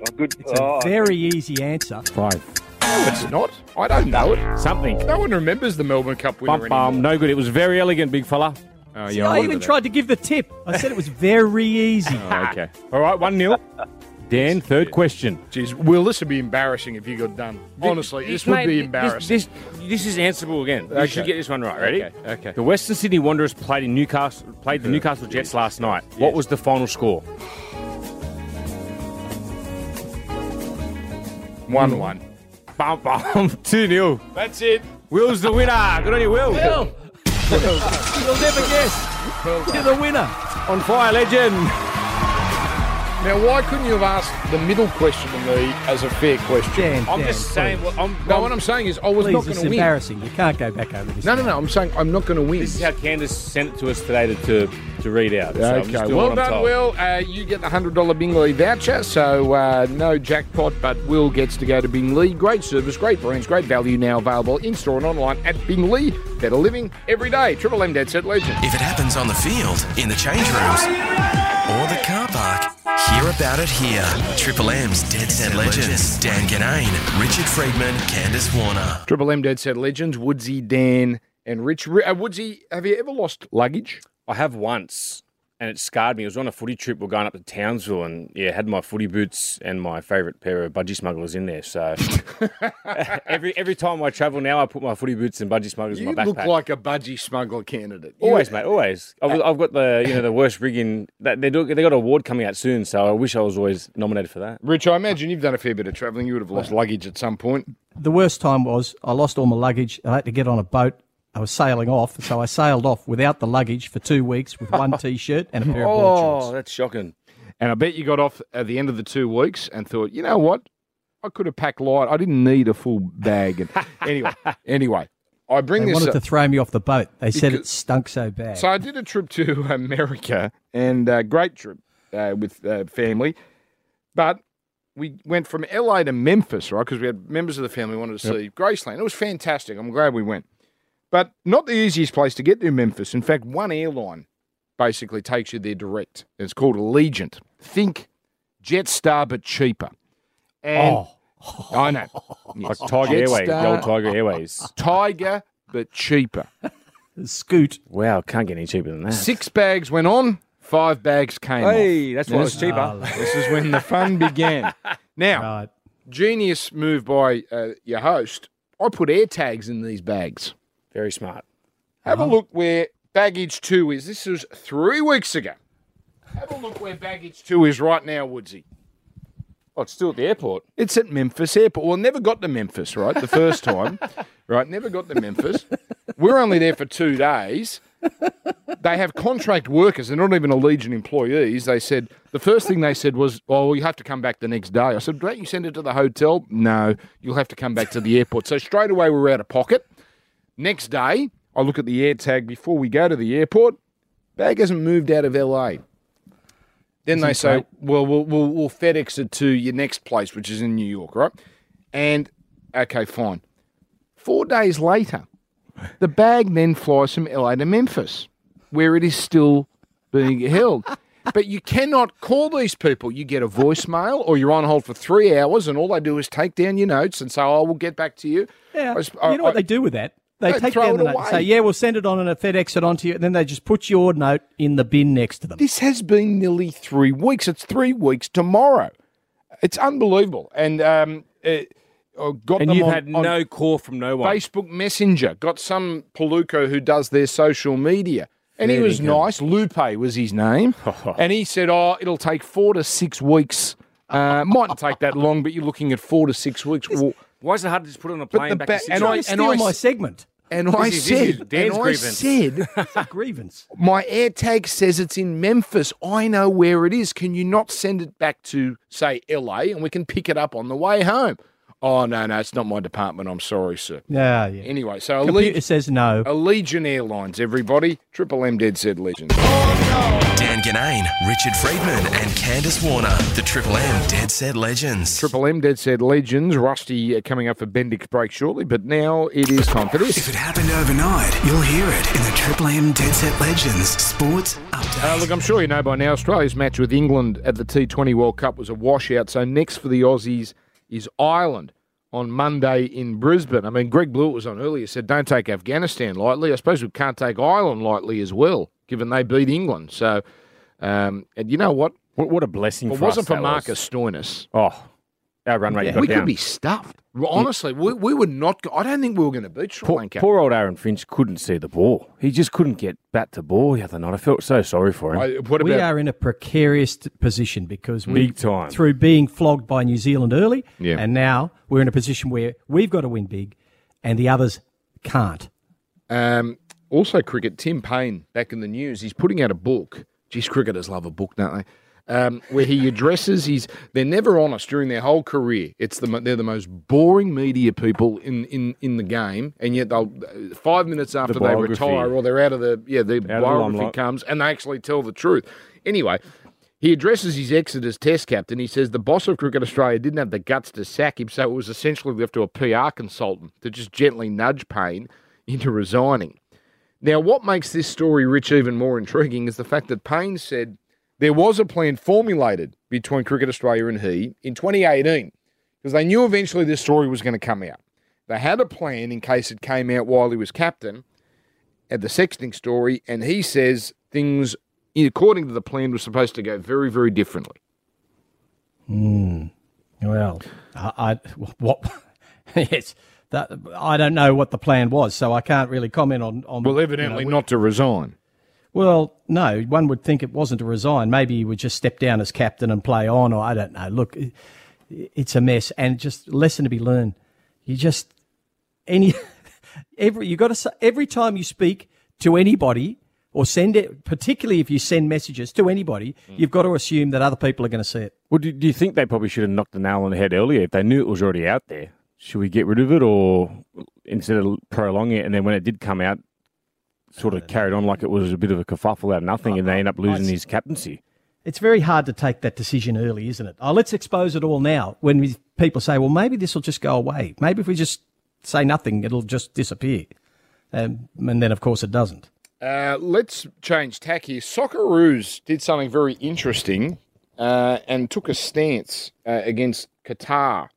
A good. It's a oh, very easy answer. Five. No, it's not. I don't know it. Something. No one remembers the Melbourne Cup winner Bum, bum. anymore. No good. It was Verry Elleegant, big fella. Oh, See, yeah, I remember even that. tried to give the tip. I said it was very easy. Oh, okay. All right, 1 0. Dan, third question. Jeez, Will, this would be embarrassing if you got done. Honestly, this would Mate, be embarrassing. This, this, is answerable again. You Okay. should get this one right. Ready? Okay, okay. The Western Sydney Wanderers played in Newcastle. Played the Newcastle Jets last night. What was the final score? One one. Bum bum. Two 0 That's it. Will's the winner. Good on you, Will. Will, you'll never guess. You're the winner. On fire, legend. Now, why couldn't you have asked the middle question to me as a fair question? Dan, I'm Dan, just saying. please. Well, I'm, No, what I'm saying is I was Please, not going is to win. embarrassing. You can't go back over this. No, no, no. I'm saying I'm not going to win. This is how Candice sent it to us today to to, to read out. So Okay, well done. Will. Uh, you get the hundred dollar Bing Lee voucher, so uh, no jackpot, but Will gets to go to Bing Lee. Great service, great brands, great value. Now available in store and online at Bing Lee. Better living every day. Triple M Dead Set Legend. If it happens on the field, in the change rooms, or the car park, hear about it here. Triple M's Dead Set Legends. Dan Ginnane, Richard Freedman, Candice Warner. Triple M Dead Set Legends. Woodsy, Dan, and Rich. Uh, Woodsy, have you ever lost luggage? I have once, and it scarred me. It was on a footy trip. We're going up to Townsville, and yeah, had my footy boots and my favourite pair of budgie smugglers in there. So every every time I travel now, I put my footy boots and budgie smugglers You in my backpack. You look like a budgie smuggler candidate. You- Always, mate. Always. I've, I've got the you know the worst rigging. That they do. They got an award coming out soon, so I wish I was always nominated for that. Rich, I imagine you've done a fair bit of travelling. You would have lost luggage at some point. The worst time was I lost all my luggage. I had to get on a boat. I was sailing off, so I sailed off without the luggage for two weeks with one t-shirt and a pair of board Oh, shorts. that's shocking. And I bet you got off at the end of the two weeks and thought, you know what? I could have packed light. I didn't need a full bag. And anyway, anyway, I bring They this wanted up. to throw me off the boat. They said it stunk so bad. So I did a trip to America and uh, great trip uh, with uh, family, but we went from LA to Memphis, right? Because we had members of the family wanted to see Graceland. It was fantastic. I'm glad we went, but not the easiest place to get to Memphis. In fact, one airline basically takes you there direct. It's called Allegiant. Think Jetstar, but cheaper. And I know. Like Yes. Tiger Airways, the old Tiger Airways. Tiger, but cheaper. Scoot. Wow, can't get any cheaper than that. Six bags went on, five bags came off. Hey, that's why Yes. it's cheaper. This is when the fun began. Now, Right. genius move by uh, your host. I put air tags in these bags. Very smart. Have a uh-huh. look where baggage two is. This was three weeks ago. Have a look where baggage two is right now, Woodsy. Oh, it's still at the airport. It's at Memphis Airport. Well, never got to Memphis, right? The first time, right? Never got to Memphis. We're only there for two days. They have contract workers. They're not even Allegiant employees. They said the first thing they said was, "Oh, you have to come back the next day." I said, "Don't you send it to the hotel?" No, you'll have to come back to the airport. So straight away we're out of pocket. Next day, I look at the air tag before we go to the airport. Bag hasn't moved out of LA. Then they say, great? well, we'll, we'll, we'll FedEx it to your next place, which is in New York, right? And, okay, fine. Four days later, the bag then flies from LA to Memphis, where it is still being held. But you cannot call these people. You get a voicemail or you're on hold for three hours, and all they do is take down your notes and say, oh, we'll get back to you. Yeah. I you I- know what I- they do with that? They They take down it the note and say, away. yeah, we'll send it on and a FedEx it onto you. And then they just put your note in the bin next to them. This has been nearly three weeks. It's three weeks tomorrow. It's unbelievable. And um, uh, I got And them you've on, had on no call from no one. Facebook Messenger. Got some Paluco who does their social media. And he was nice. Lupe was his name. and he said, oh, it'll take four to six weeks. Uh, mightn't take that long, but you're looking at four to six weeks. Well, Why is it hard to just put it on a plane the back ba- to and Trying I- to steal I my segment. and I is- this is said, Dan's and I grievance. said, grievance. my air tag says it's in Memphis. I know where it is. Can you not send it back to, say, LA and we can pick it up on the way home? Oh, no, no, it's not my department. I'm sorry, sir. Yeah, yeah. Anyway, so Computer Allegiant, says no. Allegiant Airlines, everybody. Triple M Dead Set Legends. Dan Ginnane, Richard Freedman, and Candice Warner. The Triple M Dead Set Legends. Triple M Dead Set Legends. Rusty uh, coming up for Bendix break shortly, but now it is time for this. If it happened overnight, you'll hear it in the Triple M Dead Set Legends Sports Update. Uh, look, I'm sure you know by now Australia's match with England at the T20 World Cup was a washout. So next for the Aussies is Ireland on Monday in Brisbane. I mean, Greg Blewett was on earlier, said don't take Afghanistan lightly. I suppose we can't take Ireland lightly as well, given they beat England. So, um, and you know what? What, what a blessing If it wasn't us for Marcus was. Stoinis, Oh, our run rate got we down. could be stuffed. Well, Honestly, we, we would not. Go, I don't think we were going to beat Sri Poor, Lanka. poor old Aaron Finch couldn't see the ball. He just couldn't get bat to ball the other night. I felt so sorry for him. I, what we are in a precarious position because we, Big time. through being flogged by New Zealand early, Yeah. and now we're in a position where we've got to win big, and the others can't. Um, also, cricket. Tim Paine back in the news. He's putting out a book. Geez, cricketers love a book, don't they? Um, where he addresses his. They're never honest during their whole career. It's the they're the most boring media people in, in, in the game, and yet they'll five minutes after they retire or they're out of the yeah the the biography limelight. comes and they actually tell the truth. Anyway. He addresses his exit as Test captain. He says the boss of Cricket Australia didn't have the guts to sack him, so it was essentially left to a PR consultant to just gently nudge Paine into resigning. Now, what makes this story, Rich, even more intriguing is the fact that Paine said there was a plan formulated between Cricket Australia and he in 2018 because they knew eventually this story was going to come out. They had a plan in case it came out while he was captain at the sexting story, and he says things, according to the plan, were supposed to go very, very differently. Hmm. Well, I, I what? yes, that I don't know what the plan was, so I can't really comment on. on Well, you know, evidently not to resign. Well, no, one would think it wasn't to resign. Maybe he would just step down as captain and play on, or I don't know. Look, it's a mess, and just lesson to be learned. You just any every you got to every time you speak to anybody or send it, particularly if you send messages to anybody, hmm. you've got to assume that other people are going to see it. Well, do, do you think they probably should have knocked the nail on the head earlier if they knew it was already out there? Should we get rid of it, or instead of prolonging it, and then when it did come out, sort of carried on like it was a bit of a kerfuffle out of nothing, and they end up losing his captaincy? It's very hard to take that decision early, isn't it? Oh, let's expose it all now. When we, people say, "Well, maybe this will just go away. Maybe if we just say nothing, it'll just disappear," um, and then of course it doesn't. Uh, let's change tack here. Socceroos did something very interesting uh, and took a stance uh, against Qatar,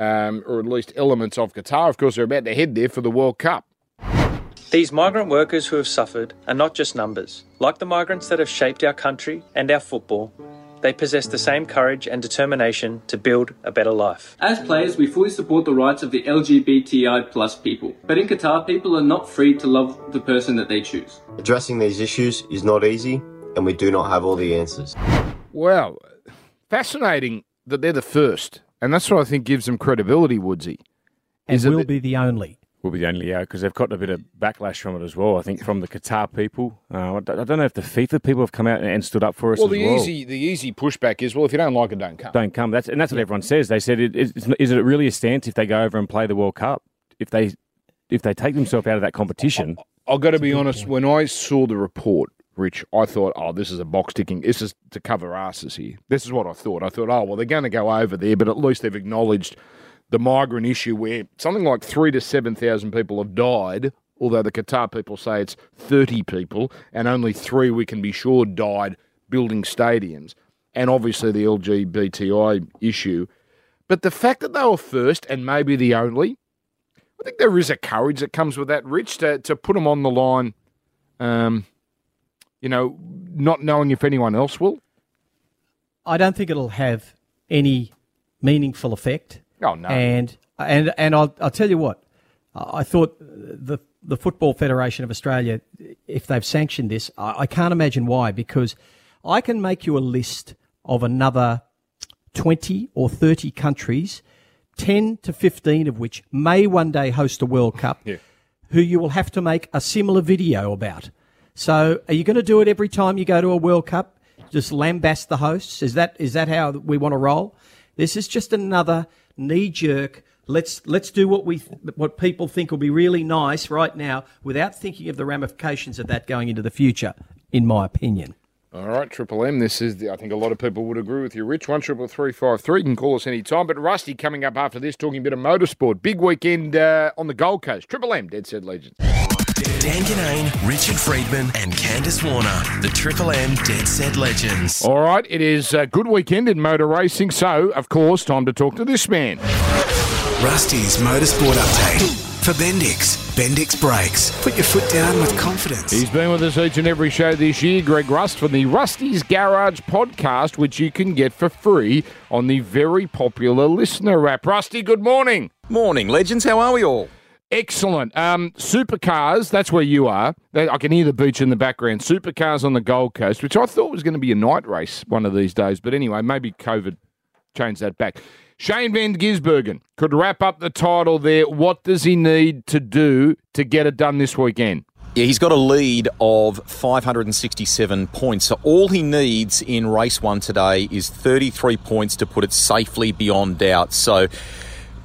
um, or at least elements of Qatar. Of course, they're about to head there for the World Cup. These migrant workers who have suffered are not just numbers. Like the migrants that have shaped our country and our football, they possess the same courage and determination to build a better life. As players, we fully support the rights of the LGBTI plus people. But in Qatar, people are not free to love the person that they choose. Addressing these issues is not easy, and we do not have all the answers. Well, fascinating that they're the first, and that's what I think gives them credibility, Woodsy. And Is it will that- be the only. Will be the only yeah because they've got a bit of backlash from it as well. I think from the Qatar people. Uh, I don't know if the FIFA people have come out and stood up for us. Well, as the well. easy the easy pushback is, well, if you don't like it, don't come. don't come. That's and that's what everyone says. They said, it, it's, is it really a stance if they go over and play the World Cup? If they if they take themselves out of that competition, I've got to be honest. When I saw the report, Rich, I thought, oh, this is a box ticking. This is to cover asses here. This is what I thought. I thought, oh, well, they're going to go over there, but at least they've acknowledged the migrant issue where something like three to 7,000 people have died, although the Qatar people say it's 30 people, and only three we can be sure died building stadiums, and obviously the LGBTI issue. But the fact that they were first and maybe the only, I think there is a courage that comes with that, Rich, to, to put them on the line, um, you know, not knowing if anyone else will. I don't think it'll have any meaningful effect. Oh, no. And and and I'll I'll tell you what, I thought the the Football Federation of Australia, if they've sanctioned this, I, I can't imagine why. Because I can make you a list of another twenty or thirty countries, ten to fifteen of which may one day host a World Cup, yeah. who you will have to make a similar video about. So, are you going to do it every time you go to a World Cup? Just lambast the hosts? Is that is that how we want to roll? This is just another knee jerk. Let's let's do what we what people think will be really nice right now, without thinking of the ramifications of that going into the future. In my opinion. All right, Triple M. This is the. I think a lot of people would agree with you, Rich. One triple three five three. You can call us any time. But Rusty coming up after this, talking a bit of motorsport. Big weekend uh, on the Gold Coast. Triple M, Dead Set Legends. Dan Ginnane, Richard Freedman, and Candice Warner, the Triple M Dead Set Legends. All right, it is a good weekend in motor racing. So, of course, time to talk to this man. Rusty's Motorsport Update. for Bendix. Bendix Brakes. Put your foot down with confidence. He's been with us each and every show this year, Greg Rust from the Rusty's Garage podcast, which you can get for free on the very popular listener app. Rusty, good morning. Morning, legends. How are we all? Excellent. Um, supercars, that's where you are. I can hear the beach in the background. Supercars on the Gold Coast, which I thought was going to be a night race one of these days. But anyway, maybe COVID changed that back. Shane Van Gisbergen could wrap up the title there. What does he need to do to get it done this weekend? Yeah, he's got a lead of 567 points. So all he needs in race one today is 33 points to put it safely beyond doubt. So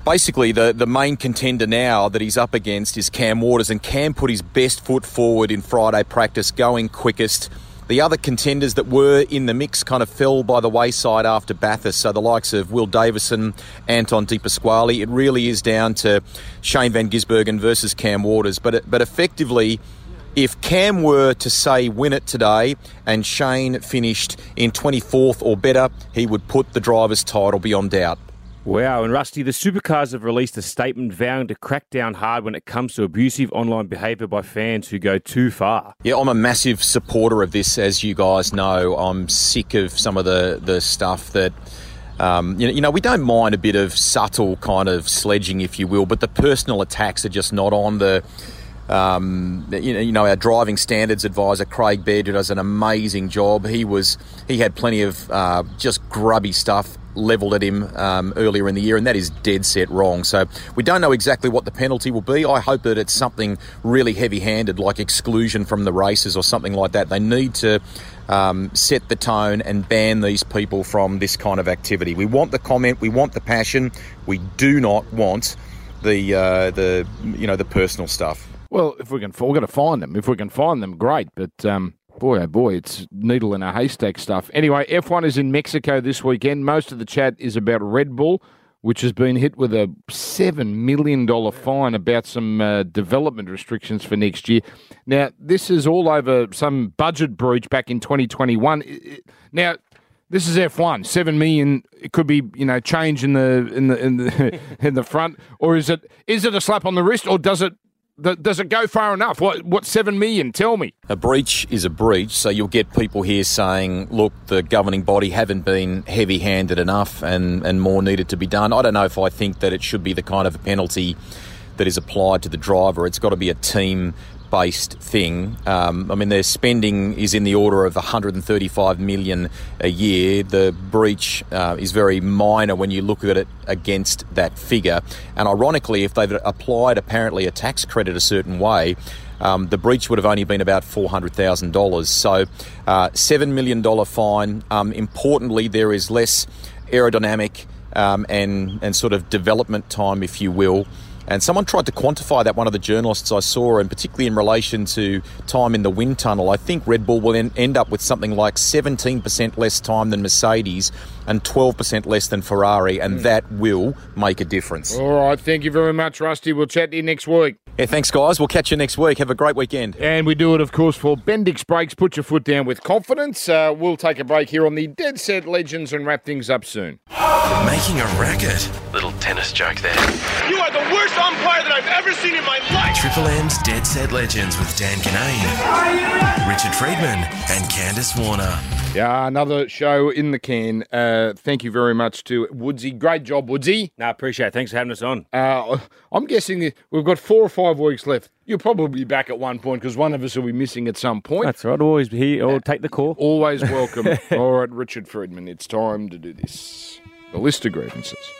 basically, the, the main contender now that he's up against is Cam Waters, and Cam put his best foot forward in Friday practice, going quickest. The other contenders that were in the mix kind of fell by the wayside after Bathurst. So the likes of Will Davison, Anton De Pasquale, it really is down to Shane Van Gisbergen versus Cam Waters. But but effectively, if Cam were to say win it today and Shane finished in 24th or better, he would put the driver's title beyond doubt. Wow, and Rusty, the supercars have released a statement vowing to crack down hard when it comes to abusive online behaviour by fans who go too far. Yeah, I'm a massive supporter of this, as you guys know. I'm sick of some of the, the stuff that. Um, you, know, you know, we don't mind a bit of subtle kind of sledging, if you will, but the personal attacks are just not on the. Um, you, know, you know, our driving standards advisor Craig Baird does an amazing job. He was he had plenty of uh, just grubby stuff levelled at him um, earlier in the year, and that is dead set wrong. So we don't know exactly what the penalty will be. I hope that it's something really heavy-handed, like exclusion from the races or something like that. They need to um, set the tone and ban these people from this kind of activity. We want the comment, we want the passion. We do not want the uh, the you know the personal stuff. Well, if we can, we're going to find them. If we can find them, great. But um, boy, oh boy, it's needle in a haystack stuff. Anyway, F1 is in Mexico this weekend. Most of the chat is about Red Bull, which has been hit with a seven million dollar fine about some uh, development restrictions for next year. Now, this is all over some budget breach back in 2021. I- I- Now. This is F1. Seven million. It could be, you know, change in the in the in the in the front, or is it is it a slap on the wrist, or does it does it go far enough? What what seven million? Tell me. A breach is a breach, so you'll get people here saying, look, the governing body haven't been heavy handed enough and, and more needed to be done. I don't know if I think that it should be the kind of a penalty that is applied to the driver. It's got to be a team based thing. Um, I mean, their spending is in the order of 135 million a year. The breach uh, is very minor when you look at it against that figure. And ironically, if they've applied apparently a tax credit a certain way, um, the breach would have only been about $400,000. So, uh, $7 million fine. Um, importantly, there is less aerodynamic um, and, and sort of development time, if you will. And someone tried to quantify that, one of the journalists I saw, and particularly in relation to time in the wind tunnel. I think Red Bull will en- end up with something like 17% less time than Mercedes and 12% less than Ferrari, and that will make a difference. All right. Thank you very much, Rusty. We'll chat to you next week. Yeah, thanks, guys. We'll catch you next week. Have a great weekend. And we do it, of course, for Bendix Brakes. Put your foot down with confidence. Uh, we'll take a break here on the Dead Set Legends and wrap things up soon. Making a racket. Little tennis joke there. You are the worst umpire that I've ever seen in my life. Triple M's Dead Set Legends with Dan Ginnane, Richard Freedman, and Candice Warner. Yeah, another show in the can. Uh, thank you very much to Woodsy. Great job, Woodsy. No, appreciate it. Thanks for having us on. Uh, I'm guessing we've got four or five weeks left. You'll probably be back at one point because one of us will be missing at some point. That's right. Always be here or take the call. Always welcome. All right, Richard Freedman, it's time to do this. The list of grievances.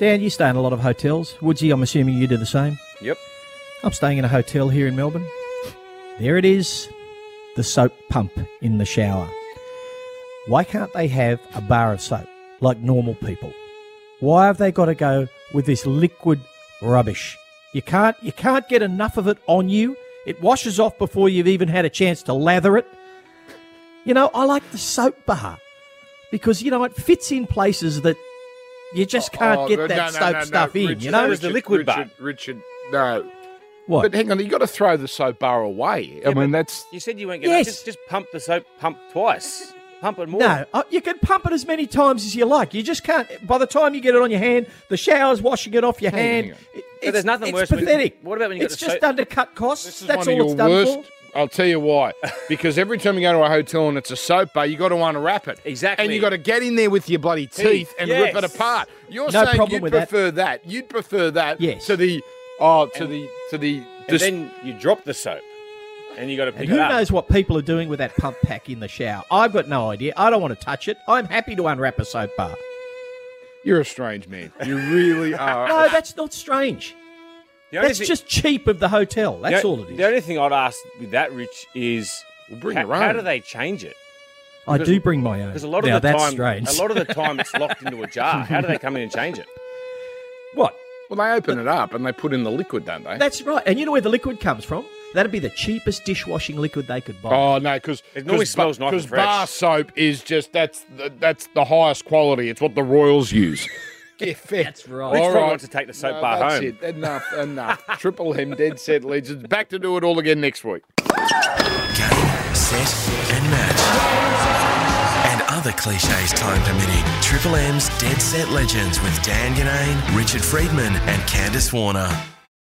Dan, you stay in a lot of hotels. Woodsy, I'm assuming you do the same. Yep. I'm staying in a hotel here in Melbourne. There it is, the soap pump in the shower. Why can't they have a bar of soap like normal people? Why have they got to go with this liquid rubbish? You can't you can't get enough of it on you. It washes off before you've even had a chance to lather it. You know, I like the soap bar because you know it fits in places that you just can't Oh, get no, that no, no, soap no, no. stuff in. Richard, you know, Richard, Richard, Richard, no. What? But hang on, you got to throw the soap bar away. I mean, that's You said you weren't going Yes. to just, just pump the soap pump twice. Pump it more. No, uh, you can pump it as many times as you like. You just can't. By the time you get it on your hand, the shower's washing it off your Hang hand. hang on. It- But there's nothing it's worse. when- pathetic. what about when you It's got the just soap? undercut costs. This is That's one all of it's done worst. for. I'll tell you why. Because every time you go to a hotel and it's a soap bar, you got to unwrap it. Exactly. And you got to get in there with your bloody teeth, Teeth, and rip it apart. You're No saying you'd with that. prefer that. You'd prefer that Yes. to the oh to the to the And dis- then you drop the soap, and you got to pick And it up. Who knows what people are doing with that pump pack in the shower? I've got no idea. I don't want to touch it. I'm happy to unwrap a soap bar. You're a strange man. You really are. No, that's not strange. The only That's thing- just cheap of the hotel. That's the, all it is. The only thing I'd ask with that, Rich, is bring how, your how do they change it? I do bring my own. Because a lot of now, the time, strange. a lot of the time, it's locked into a jar. How do they come in and change it? what? Well, they open it up and they put in the liquid, don't they? That's right. And you know where the liquid comes from? That'd be the cheapest dishwashing liquid they could buy. Oh no, because It normally smells nice and Because fresh. bar soap is just that's the, that's the highest quality. It's what the royals use. Get fair. That's right. Rich All probably right. to take the soap No, bar that's home. it. Enough, enough. Triple M, dead set legends. Back to do it all again next week. Game, set, and match. And other cliches time permitting. Triple M's Dead Set Legends with Dan Ginnane, Richard Freedman, and Candice Warner.